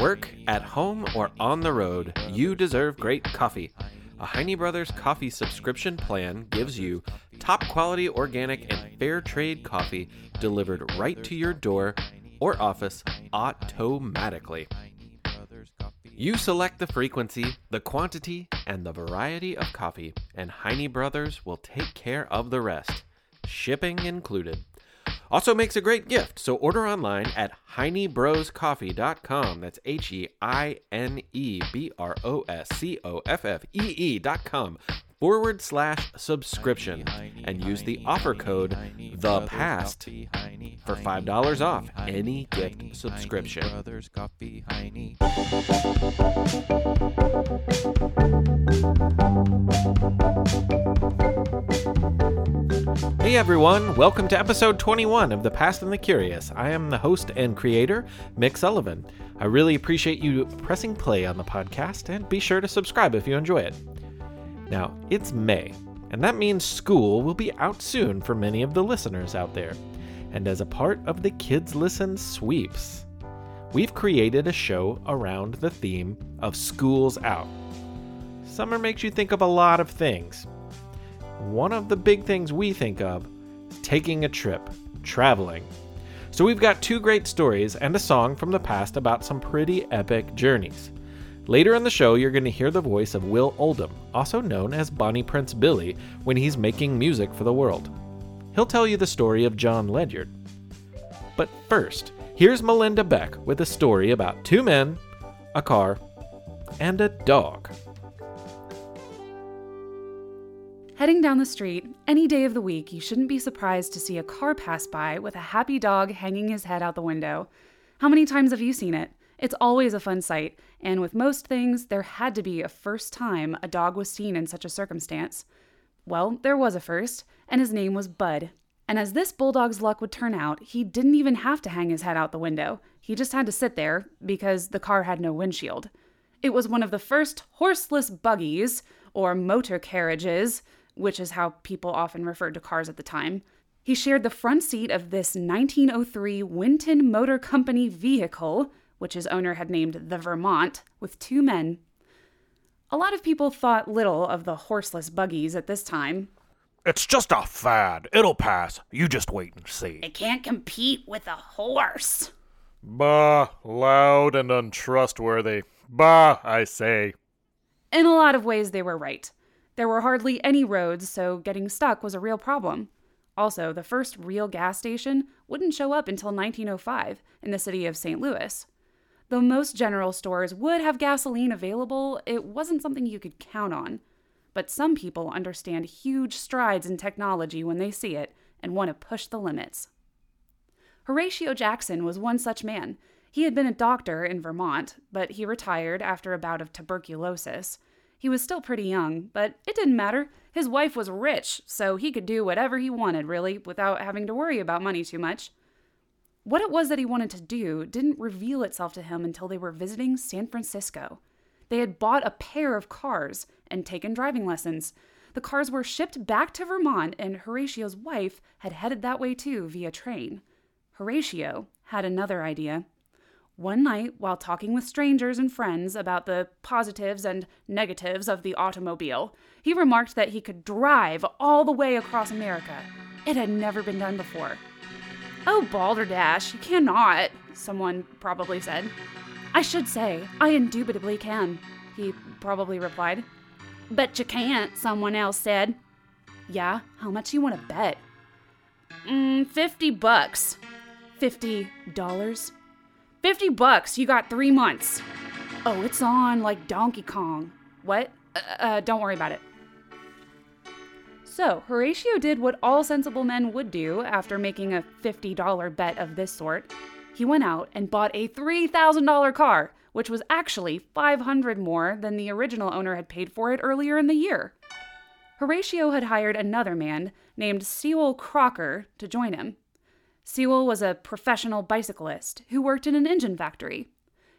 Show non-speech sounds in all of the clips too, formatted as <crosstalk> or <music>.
Work, at home, or on the road, you deserve great coffee. A Heine Brothers coffee subscription plan gives you top quality organic and fair trade coffee delivered right to your door or office automatically. You select the frequency, the quantity, and the variety of coffee, and Heine Brothers will take care of the rest, shipping included. Also makes a great gift, so order online at heinebroscoffee.com. That's H E I N E B R O S C O F F E E.com forward slash subscription and use the offer code the past for $5 off any gift subscription. Hey everyone, welcome to episode 21 of The Past and the Curious. I am the host and creator, Mick Sullivan. I really appreciate you pressing play on the podcast and be sure to subscribe if you enjoy it. Now, it's May, and that means school will be out soon for many of the listeners out there. And as a part of the Kids Listen sweeps, we've created a show around the theme of schools out. Summer makes you think of a lot of things, one of the big things we think of is taking a trip, traveling. So we've got two great stories and a song from the past about some pretty epic journeys. Later in the show, you're going to hear the voice of Will Oldham, also known as Bonnie Prince Billy, when he's making music for the world. He'll tell you the story of John Ledyard. But first, here's Melinda Beck with a story about two men, a car, and a dog. Heading down the street, any day of the week, you shouldn't be surprised to see a car pass by with a happy dog hanging his head out the window. How many times have you seen it? It's always a fun sight, and with most things, there had to be a first time a dog was seen in such a circumstance. Well, there was a first, and his name was Bud. And as this bulldog's luck would turn out, he didn't even have to hang his head out the window. He just had to sit there because the car had no windshield. It was one of the first horseless buggies, or motor carriages, which is how people often referred to cars at the time. He shared the front seat of this 1903 Winton Motor Company vehicle, which his owner had named the Vermont, with two men. A lot of people thought little of the horseless buggies at this time. It's just a fad. It'll pass. You just wait and see. It can't compete with a horse. Bah, loud and untrustworthy. Bah, I say. In a lot of ways, they were right. There were hardly any roads, so getting stuck was a real problem. Also, the first real gas station wouldn't show up until 1905 in the city of St. Louis. Though most general stores would have gasoline available, it wasn't something you could count on. But some people understand huge strides in technology when they see it and want to push the limits. Horatio Jackson was one such man. He had been a doctor in Vermont, but he retired after a bout of tuberculosis. He was still pretty young, but it didn't matter. His wife was rich, so he could do whatever he wanted, really, without having to worry about money too much. What it was that he wanted to do didn't reveal itself to him until they were visiting San Francisco. They had bought a pair of cars and taken driving lessons. The cars were shipped back to Vermont, and Horatio's wife had headed that way too via train. Horatio had another idea. One night, while talking with strangers and friends about the positives and negatives of the automobile, he remarked that he could drive all the way across America. It had never been done before. Oh, balderdash, you cannot, someone probably said. I should say, I indubitably can, he probably replied. But you can't, someone else said. Yeah, how much you want to bet? Mm, 50 bucks. Fifty dollars? 50 bucks. You got three months. Oh, it's on like Donkey Kong. What? Uh, uh, don't worry about it. So, Horatio did what all sensible men would do after making a $50 bet of this sort. He went out and bought a $3,000 car, which was actually 500 more than the original owner had paid for it earlier in the year. Horatio had hired another man named Sewall Crocker to join him. Sewall was a professional bicyclist who worked in an engine factory.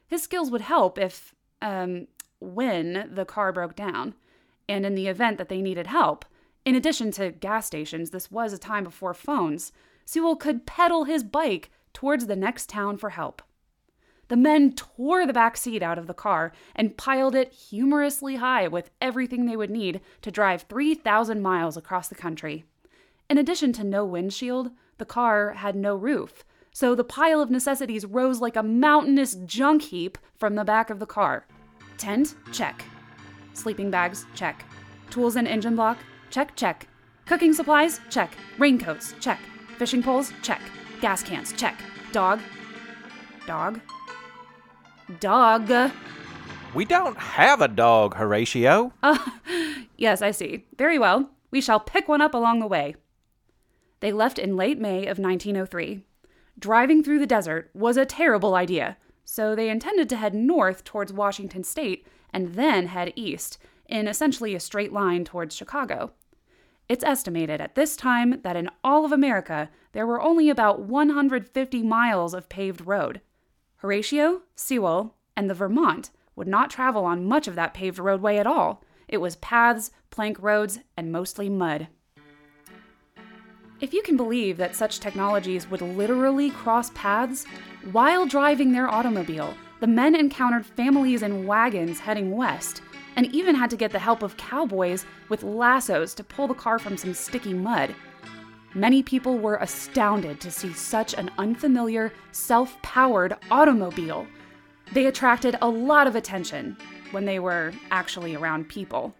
His skills would help if, um, when the car broke down, and in the event that they needed help. In addition to gas stations, this was a time before phones. Sewall could pedal his bike towards the next town for help. The men tore the back seat out of the car and piled it humorously high with everything they would need to drive 3,000 miles across the country. In addition to no windshield, the car had no roof, so the pile of necessities rose like a mountainous junk heap from the back of the car. Tent? Check. Sleeping bags? Check. Tools and engine block? Check, check. Cooking supplies? Check. Raincoats? Check. Fishing poles? Check. Gas cans? Check. Dog? Dog? Dog. We don't have a dog, Horatio. Uh, <laughs> yes, I see. Very well. We shall pick one up along the way. They left in late May of 1903. Driving through the desert was a terrible idea, so they intended to head north towards Washington state and then head east in essentially a straight line towards Chicago. It's estimated at this time that in all of America there were only about 150 miles of paved road. Horatio, Sewall, and the Vermont would not travel on much of that paved roadway at all. It was paths, plank roads, and mostly mud. If you can believe that such technologies would literally cross paths, while driving their automobile, the men encountered families in wagons heading west, and even had to get the help of cowboys with lassos to pull the car from some sticky mud. Many people were astounded to see such an unfamiliar, self powered automobile. They attracted a lot of attention when they were actually around people.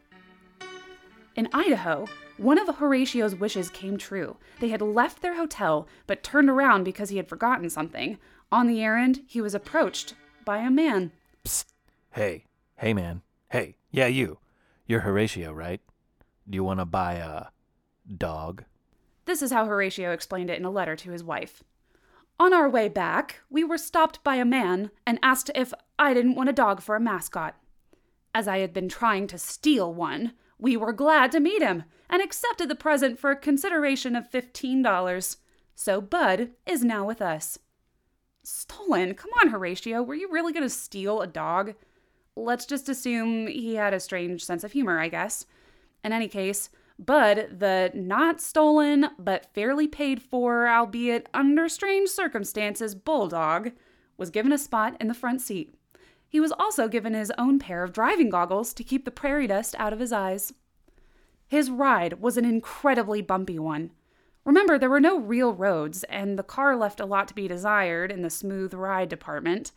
In Idaho, one of Horatio's wishes came true. They had left their hotel, but turned around because he had forgotten something. On the errand, he was approached by a man. Psst. Hey, hey, man. Hey, yeah, you. You're Horatio, right? Do you want to buy a dog? This is how Horatio explained it in a letter to his wife. On our way back, we were stopped by a man and asked if I didn't want a dog for a mascot. As I had been trying to steal one, we were glad to meet him and accepted the present for a consideration of $15. So Bud is now with us. Stolen? Come on, Horatio. Were you really going to steal a dog? Let's just assume he had a strange sense of humor, I guess. In any case, Bud, the not stolen but fairly paid for, albeit under strange circumstances, bulldog, was given a spot in the front seat. He was also given his own pair of driving goggles to keep the prairie dust out of his eyes. His ride was an incredibly bumpy one. Remember, there were no real roads, and the car left a lot to be desired in the smooth ride department.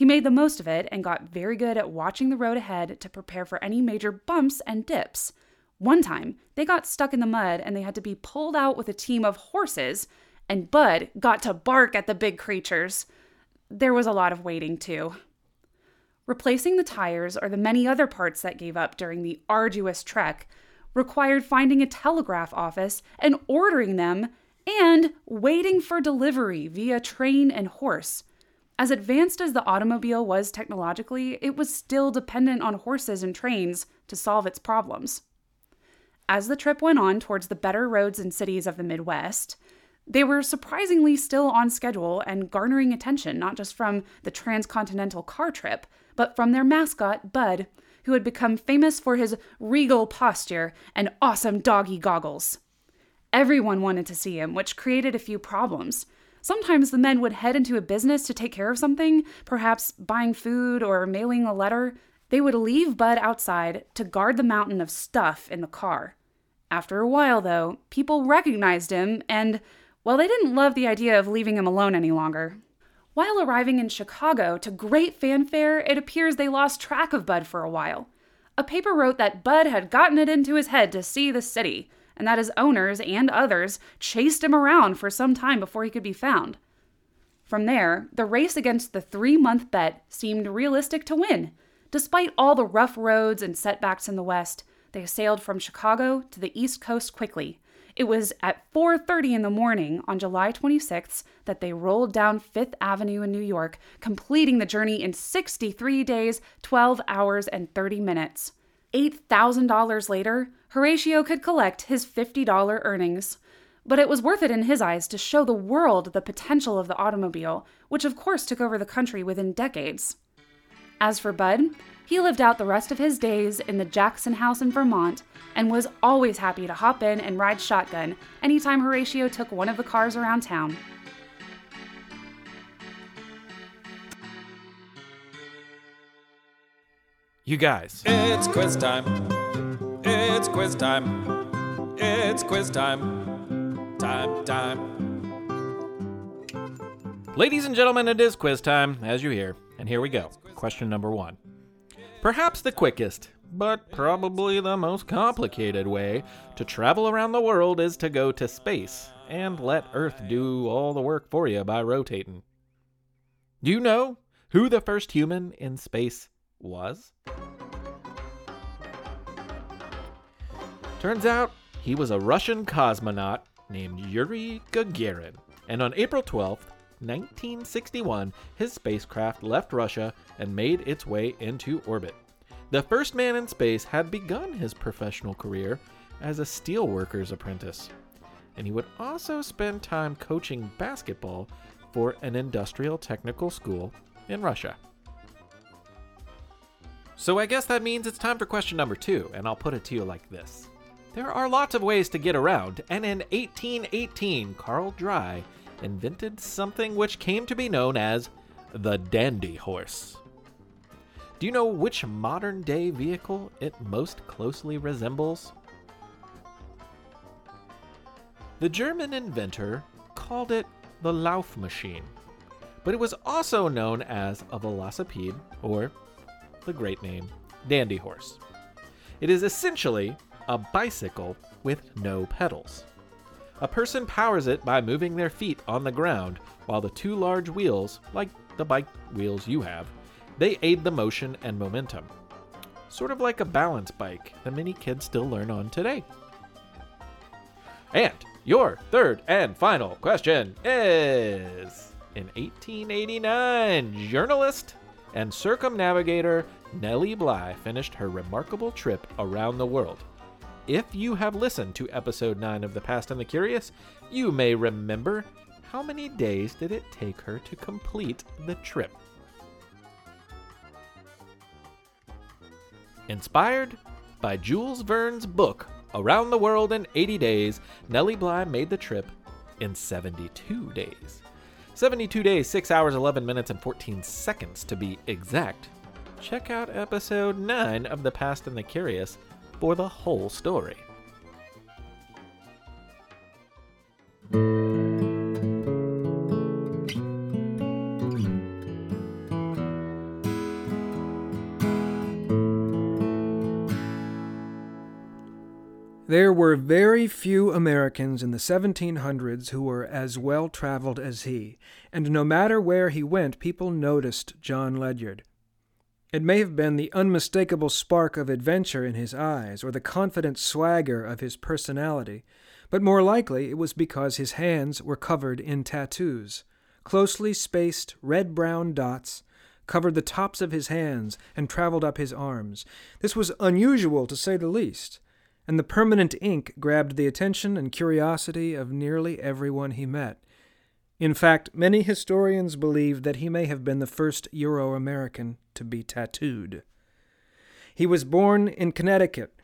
He made the most of it and got very good at watching the road ahead to prepare for any major bumps and dips. One time, they got stuck in the mud and they had to be pulled out with a team of horses, and Bud got to bark at the big creatures. There was a lot of waiting, too. Replacing the tires or the many other parts that gave up during the arduous trek required finding a telegraph office and ordering them and waiting for delivery via train and horse. As advanced as the automobile was technologically, it was still dependent on horses and trains to solve its problems. As the trip went on towards the better roads and cities of the Midwest, they were surprisingly still on schedule and garnering attention not just from the transcontinental car trip, but from their mascot, Bud, who had become famous for his regal posture and awesome doggy goggles. Everyone wanted to see him, which created a few problems. Sometimes the men would head into a business to take care of something, perhaps buying food or mailing a letter. They would leave Bud outside to guard the mountain of stuff in the car. After a while, though, people recognized him and, well, they didn't love the idea of leaving him alone any longer. While arriving in Chicago to great fanfare, it appears they lost track of Bud for a while. A paper wrote that Bud had gotten it into his head to see the city, and that his owners and others chased him around for some time before he could be found. From there, the race against the three month bet seemed realistic to win. Despite all the rough roads and setbacks in the West, they sailed from Chicago to the East Coast quickly. It was at 4:30 in the morning on July 26th that they rolled down 5th Avenue in New York, completing the journey in 63 days, 12 hours and 30 minutes. $8,000 later, Horatio could collect his $50 earnings. But it was worth it in his eyes to show the world the potential of the automobile, which of course took over the country within decades. As for Bud, he lived out the rest of his days in the Jackson house in Vermont and was always happy to hop in and ride shotgun anytime Horatio took one of the cars around town. You guys. It's quiz time. It's quiz time. It's quiz time. Time, time. Ladies and gentlemen, it is quiz time, as you hear. And here we go. Question number one. Perhaps the quickest, but probably the most complicated way to travel around the world is to go to space and let Earth do all the work for you by rotating. Do you know who the first human in space was? Turns out he was a Russian cosmonaut named Yuri Gagarin, and on April 12th, 1961, his spacecraft left Russia and made its way into orbit. The first man in space had begun his professional career as a steelworker's apprentice, and he would also spend time coaching basketball for an industrial technical school in Russia. So I guess that means it's time for question number two, and I'll put it to you like this. There are lots of ways to get around, and in 1818, Karl Drais invented something which came to be known as the dandy horse. Do you know which modern day vehicle it most closely resembles? The German inventor called it the Lauf machine, but it was also known as a velocipede or the great name dandy horse. It is essentially a bicycle with no pedals. A person powers it by moving their feet on the ground, while the two large wheels, like the bike wheels you have, they aid the motion and momentum. Sort of like a balance bike that many kids still learn on today. And your third and final question is In 1889, journalist and circumnavigator Nellie Bly finished her remarkable trip around the world. If you have listened to episode 9 of The Past and the Curious, you may remember how many days did it take her to complete the trip? Inspired by Jules Verne's book, Around the World in 80 Days, Nellie Bly made the trip in 72 days. 72 days, 6 hours, 11 minutes, and 14 seconds to be exact. Check out episode 9 of The Past and the Curious for the whole story. There were very few Americans in the 1700s who were as well traveled as he, and no matter where he went, people noticed John Ledyard. It may have been the unmistakable spark of adventure in his eyes, or the confident swagger of his personality, but more likely it was because his hands were covered in tattoos. Closely spaced red brown dots covered the tops of his hands and traveled up his arms. This was unusual, to say the least and the permanent ink grabbed the attention and curiosity of nearly everyone he met. In fact, many historians believe that he may have been the first Euro American to be tattooed. He was born in Connecticut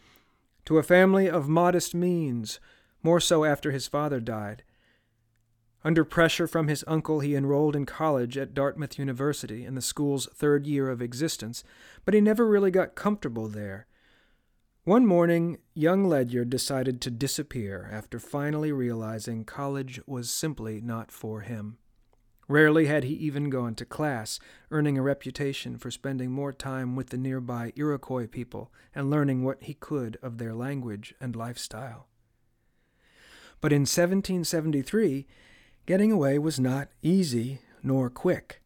to a family of modest means, more so after his father died. Under pressure from his uncle, he enrolled in college at Dartmouth University in the school's third year of existence, but he never really got comfortable there. One morning, young Ledyard decided to disappear after finally realizing college was simply not for him. Rarely had he even gone to class, earning a reputation for spending more time with the nearby Iroquois people and learning what he could of their language and lifestyle. But in 1773, getting away was not easy nor quick.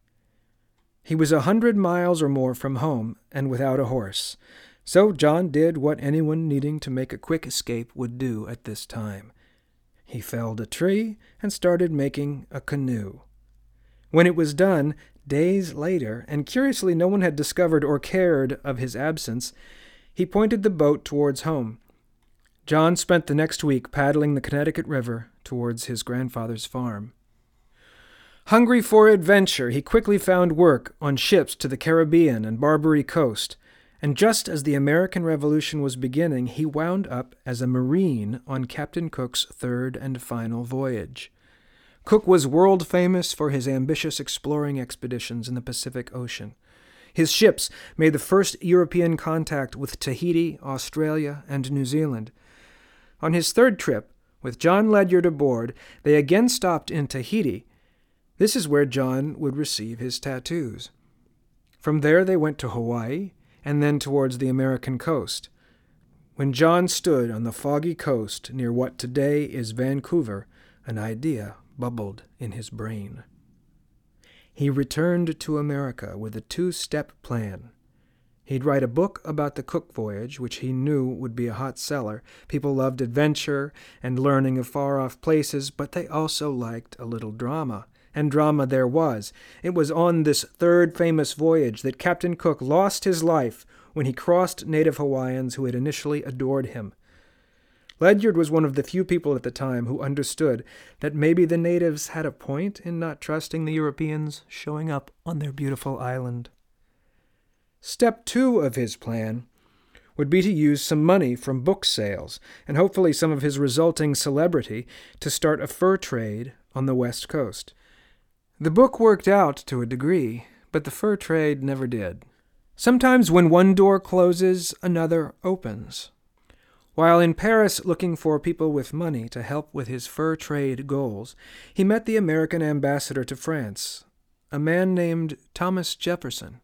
He was a hundred miles or more from home and without a horse, so John did what anyone needing to make a quick escape would do at this time. He felled a tree and started making a canoe. When it was done, days later, and curiously no one had discovered or cared of his absence, he pointed the boat towards home. John spent the next week paddling the Connecticut River towards his grandfather's farm. Hungry for adventure, he quickly found work on ships to the Caribbean and Barbary coast, and just as the American Revolution was beginning, he wound up as a Marine on Captain Cook's third and final voyage. Cook was world famous for his ambitious exploring expeditions in the Pacific Ocean. His ships made the first European contact with Tahiti, Australia, and New Zealand. On his third trip, with John Ledyard aboard, they again stopped in Tahiti. This is where John would receive his tattoos. From there they went to Hawaii and then towards the American coast. When John stood on the foggy coast near what today is Vancouver, an idea bubbled in his brain. He returned to America with a two step plan. He'd write a book about the Cook voyage, which he knew would be a hot seller. People loved adventure and learning of far off places, but they also liked a little drama. And drama there was. It was on this third famous voyage that Captain Cook lost his life when he crossed native Hawaiians who had initially adored him. Ledyard was one of the few people at the time who understood that maybe the natives had a point in not trusting the Europeans showing up on their beautiful island. Step two of his plan would be to use some money from book sales and hopefully some of his resulting celebrity to start a fur trade on the west coast. The book worked out to a degree, but the fur trade never did. Sometimes when one door closes, another opens. While in Paris looking for people with money to help with his fur trade goals, he met the American ambassador to France, a man named Thomas Jefferson.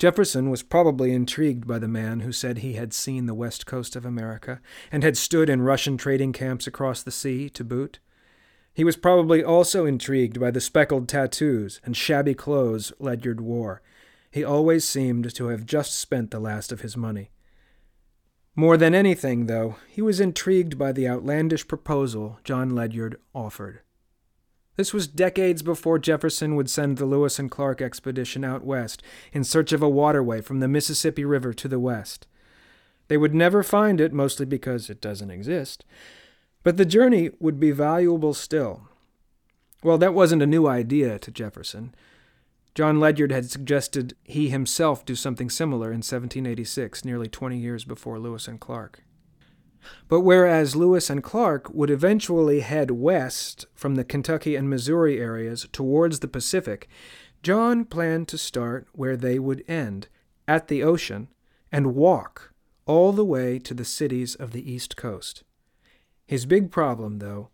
Jefferson was probably intrigued by the man who said he had seen the west coast of America and had stood in Russian trading camps across the sea to boot. He was probably also intrigued by the speckled tattoos and shabby clothes Ledyard wore. He always seemed to have just spent the last of his money. More than anything, though, he was intrigued by the outlandish proposal John Ledyard offered. This was decades before Jefferson would send the Lewis and Clark expedition out west in search of a waterway from the Mississippi River to the west. They would never find it, mostly because it doesn't exist, but the journey would be valuable still. Well, that wasn't a new idea to Jefferson. John Ledyard had suggested he himself do something similar in 1786, nearly 20 years before Lewis and Clark. But whereas Lewis and Clark would eventually head west from the Kentucky and Missouri areas towards the Pacific, John planned to start where they would end, at the ocean, and walk all the way to the cities of the East Coast. His big problem, though,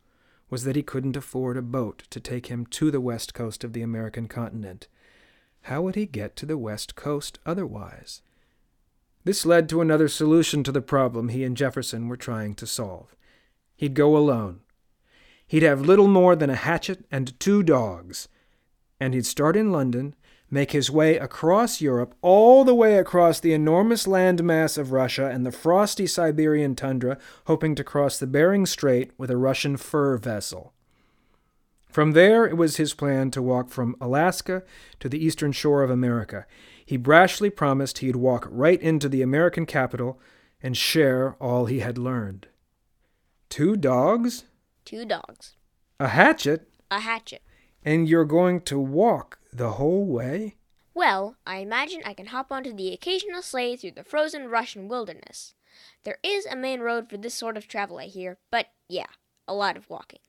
was that he couldn't afford a boat to take him to the west coast of the American continent. How would he get to the west coast otherwise? This led to another solution to the problem he and Jefferson were trying to solve. He'd go alone. He'd have little more than a hatchet and two dogs, and he'd start in London, make his way across Europe, all the way across the enormous landmass of Russia and the frosty Siberian tundra, hoping to cross the Bering Strait with a Russian fur vessel. From there, it was his plan to walk from Alaska to the eastern shore of America. He brashly promised he'd walk right into the American capital and share all he had learned. Two dogs? Two dogs. A hatchet? A hatchet. And you're going to walk the whole way? Well, I imagine I can hop onto the occasional sleigh through the frozen Russian wilderness. There is a main road for this sort of travel, I hear, but yeah, a lot of walking.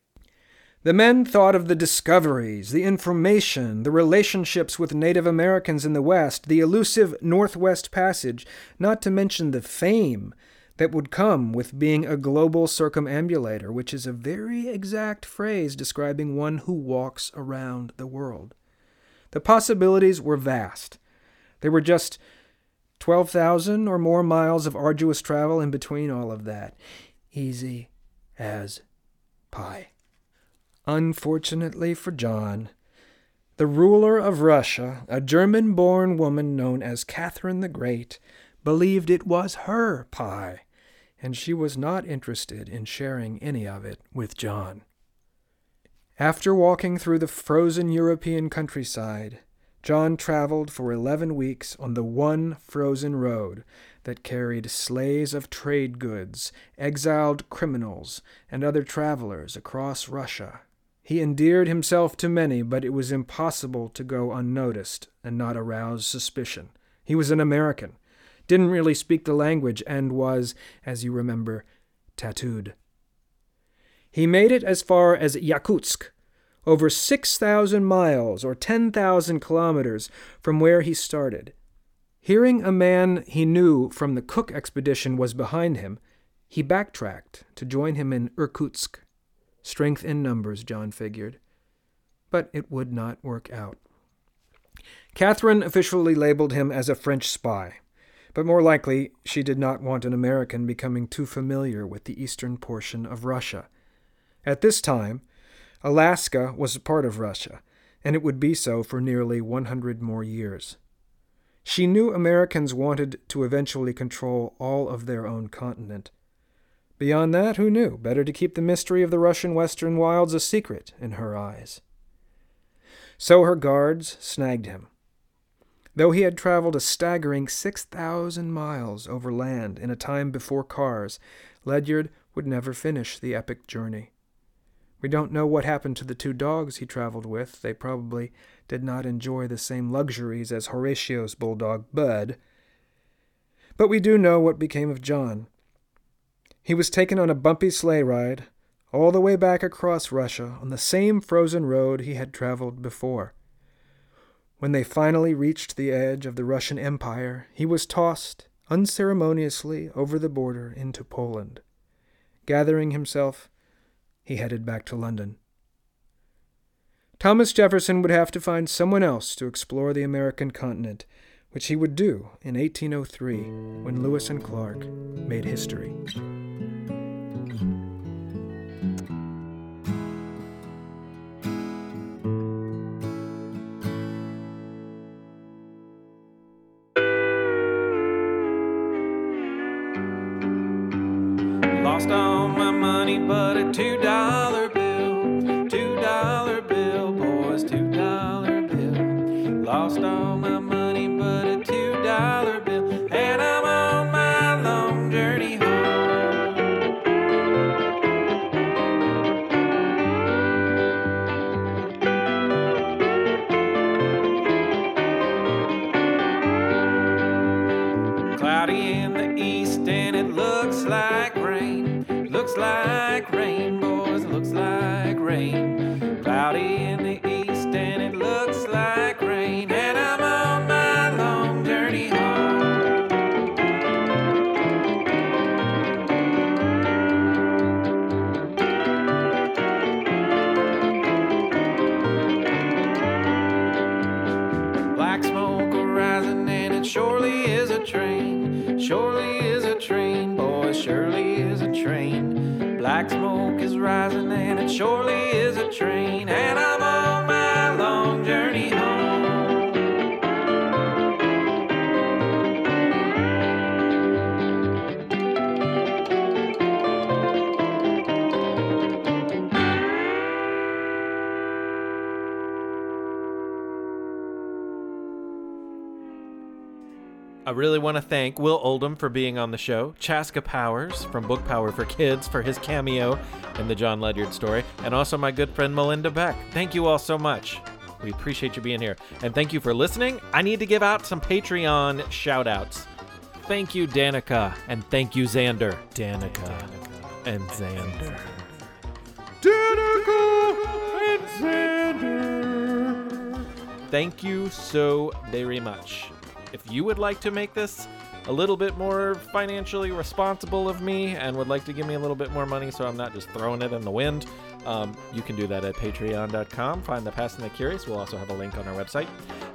The men thought of the discoveries, the information, the relationships with Native Americans in the West, the elusive Northwest Passage, not to mention the fame that would come with being a global circumambulator, which is a very exact phrase describing one who walks around the world. The possibilities were vast. There were just 12,000 or more miles of arduous travel in between all of that. Easy as pie. Unfortunately for John, the ruler of Russia, a German born woman known as Catherine the Great, believed it was her pie, and she was not interested in sharing any of it with John. After walking through the frozen European countryside, John traveled for eleven weeks on the one frozen road that carried sleighs of trade goods, exiled criminals, and other travelers across Russia. He endeared himself to many, but it was impossible to go unnoticed and not arouse suspicion. He was an American, didn't really speak the language, and was, as you remember, tattooed. He made it as far as Yakutsk, over 6,000 miles or 10,000 kilometers from where he started. Hearing a man he knew from the Cook expedition was behind him, he backtracked to join him in Irkutsk. Strength in numbers, John figured. But it would not work out. Catherine officially labeled him as a French spy, but more likely she did not want an American becoming too familiar with the eastern portion of Russia. At this time, Alaska was a part of Russia, and it would be so for nearly 100 more years. She knew Americans wanted to eventually control all of their own continent. Beyond that, who knew? Better to keep the mystery of the Russian western wilds a secret in her eyes. So her guards snagged him. Though he had traveled a staggering 6,000 miles over land in a time before cars, Ledyard would never finish the epic journey. We don't know what happened to the two dogs he traveled with. They probably did not enjoy the same luxuries as Horatio's bulldog, Bud. But we do know what became of John. He was taken on a bumpy sleigh ride all the way back across Russia on the same frozen road he had traveled before. When they finally reached the edge of the Russian Empire, he was tossed unceremoniously over the border into Poland. Gathering himself, he headed back to London. Thomas Jefferson would have to find someone else to explore the American continent, which he would do in 1803 when Lewis and Clark made history. Lost all my money but a two Surely is a train, boys, surely is a train. Black smoke is rising and it surely is a train. Really want to thank Will Oldham for being on the show, Chaska Powers from Book Power for Kids for his cameo in the John Ledyard story, and also my good friend Melinda Beck. Thank you all so much. We appreciate you being here. And thank you for listening. I need to give out some Patreon shout outs. Thank you, Danica, and thank you, Xander. Danica and Xander. Danica and Xander. Thank you so very much. If you would like to make this a little bit more financially responsible of me and would like to give me a little bit more money so I'm not just throwing it in the wind, um, you can do that at patreon.com. Find the Past and the Curious. We'll also have a link on our website.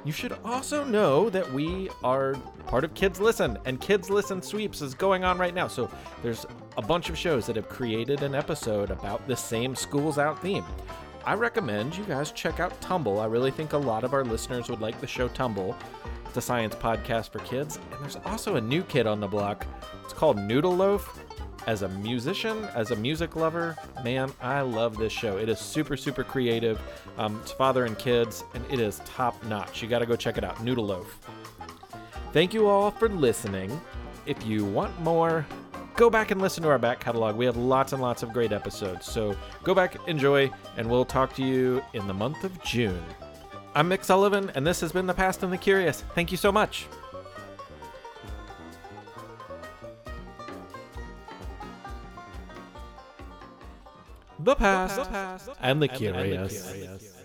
You should also know that we are part of Kids Listen, and Kids Listen Sweeps is going on right now. So there's a bunch of shows that have created an episode about the same Schools Out theme. I recommend you guys check out Tumble. I really think a lot of our listeners would like the show Tumble. It's a science podcast for kids. And there's also a new kid on the block. It's called Noodle Loaf. As a musician, as a music lover, man, I love this show. It is super, super creative. Um, it's father and kids, and it is top notch. You got to go check it out. Noodle Loaf. Thank you all for listening. If you want more, go back and listen to our back catalog. We have lots and lots of great episodes. So go back, enjoy, and we'll talk to you in the month of June. I'm Mick Sullivan, and this has been The Past and the Curious. Thank you so much. the past, and the curious.